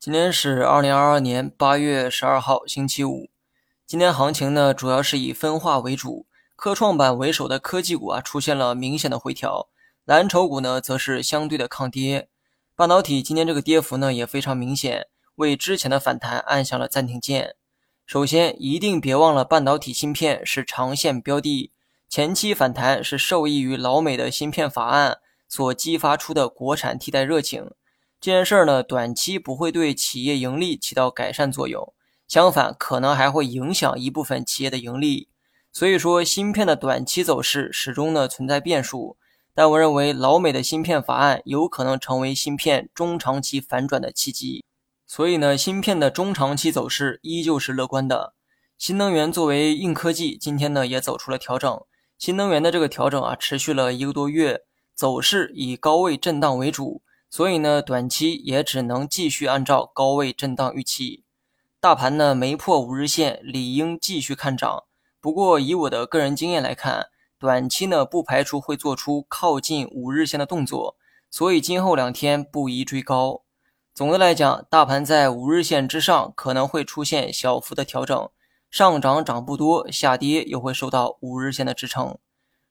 今天是二零二二年八月十二号，星期五。今天行情呢，主要是以分化为主，科创板为首的科技股啊出现了明显的回调，蓝筹股呢则是相对的抗跌。半导体今天这个跌幅呢也非常明显，为之前的反弹按下了暂停键。首先，一定别忘了半导体芯片是长线标的，前期反弹是受益于老美的芯片法案所激发出的国产替代热情。这件事儿呢，短期不会对企业盈利起到改善作用，相反，可能还会影响一部分企业的盈利。所以说，芯片的短期走势始终呢存在变数。但我认为，老美的芯片法案有可能成为芯片中长期反转的契机。所以呢，芯片的中长期走势依旧是乐观的。新能源作为硬科技，今天呢也走出了调整。新能源的这个调整啊，持续了一个多月，走势以高位震荡为主。所以呢，短期也只能继续按照高位震荡预期。大盘呢没破五日线，理应继续看涨。不过以我的个人经验来看，短期呢不排除会做出靠近五日线的动作。所以今后两天不宜追高。总的来讲，大盘在五日线之上可能会出现小幅的调整，上涨涨不多，下跌又会受到五日线的支撑。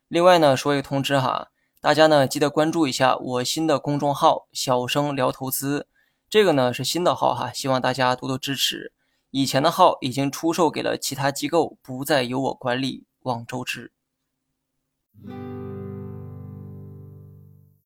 另外呢，说一个通知哈。大家呢记得关注一下我新的公众号“小生聊投资”，这个呢是新的号哈，希望大家多多支持。以前的号已经出售给了其他机构，不再由我管理，望周知。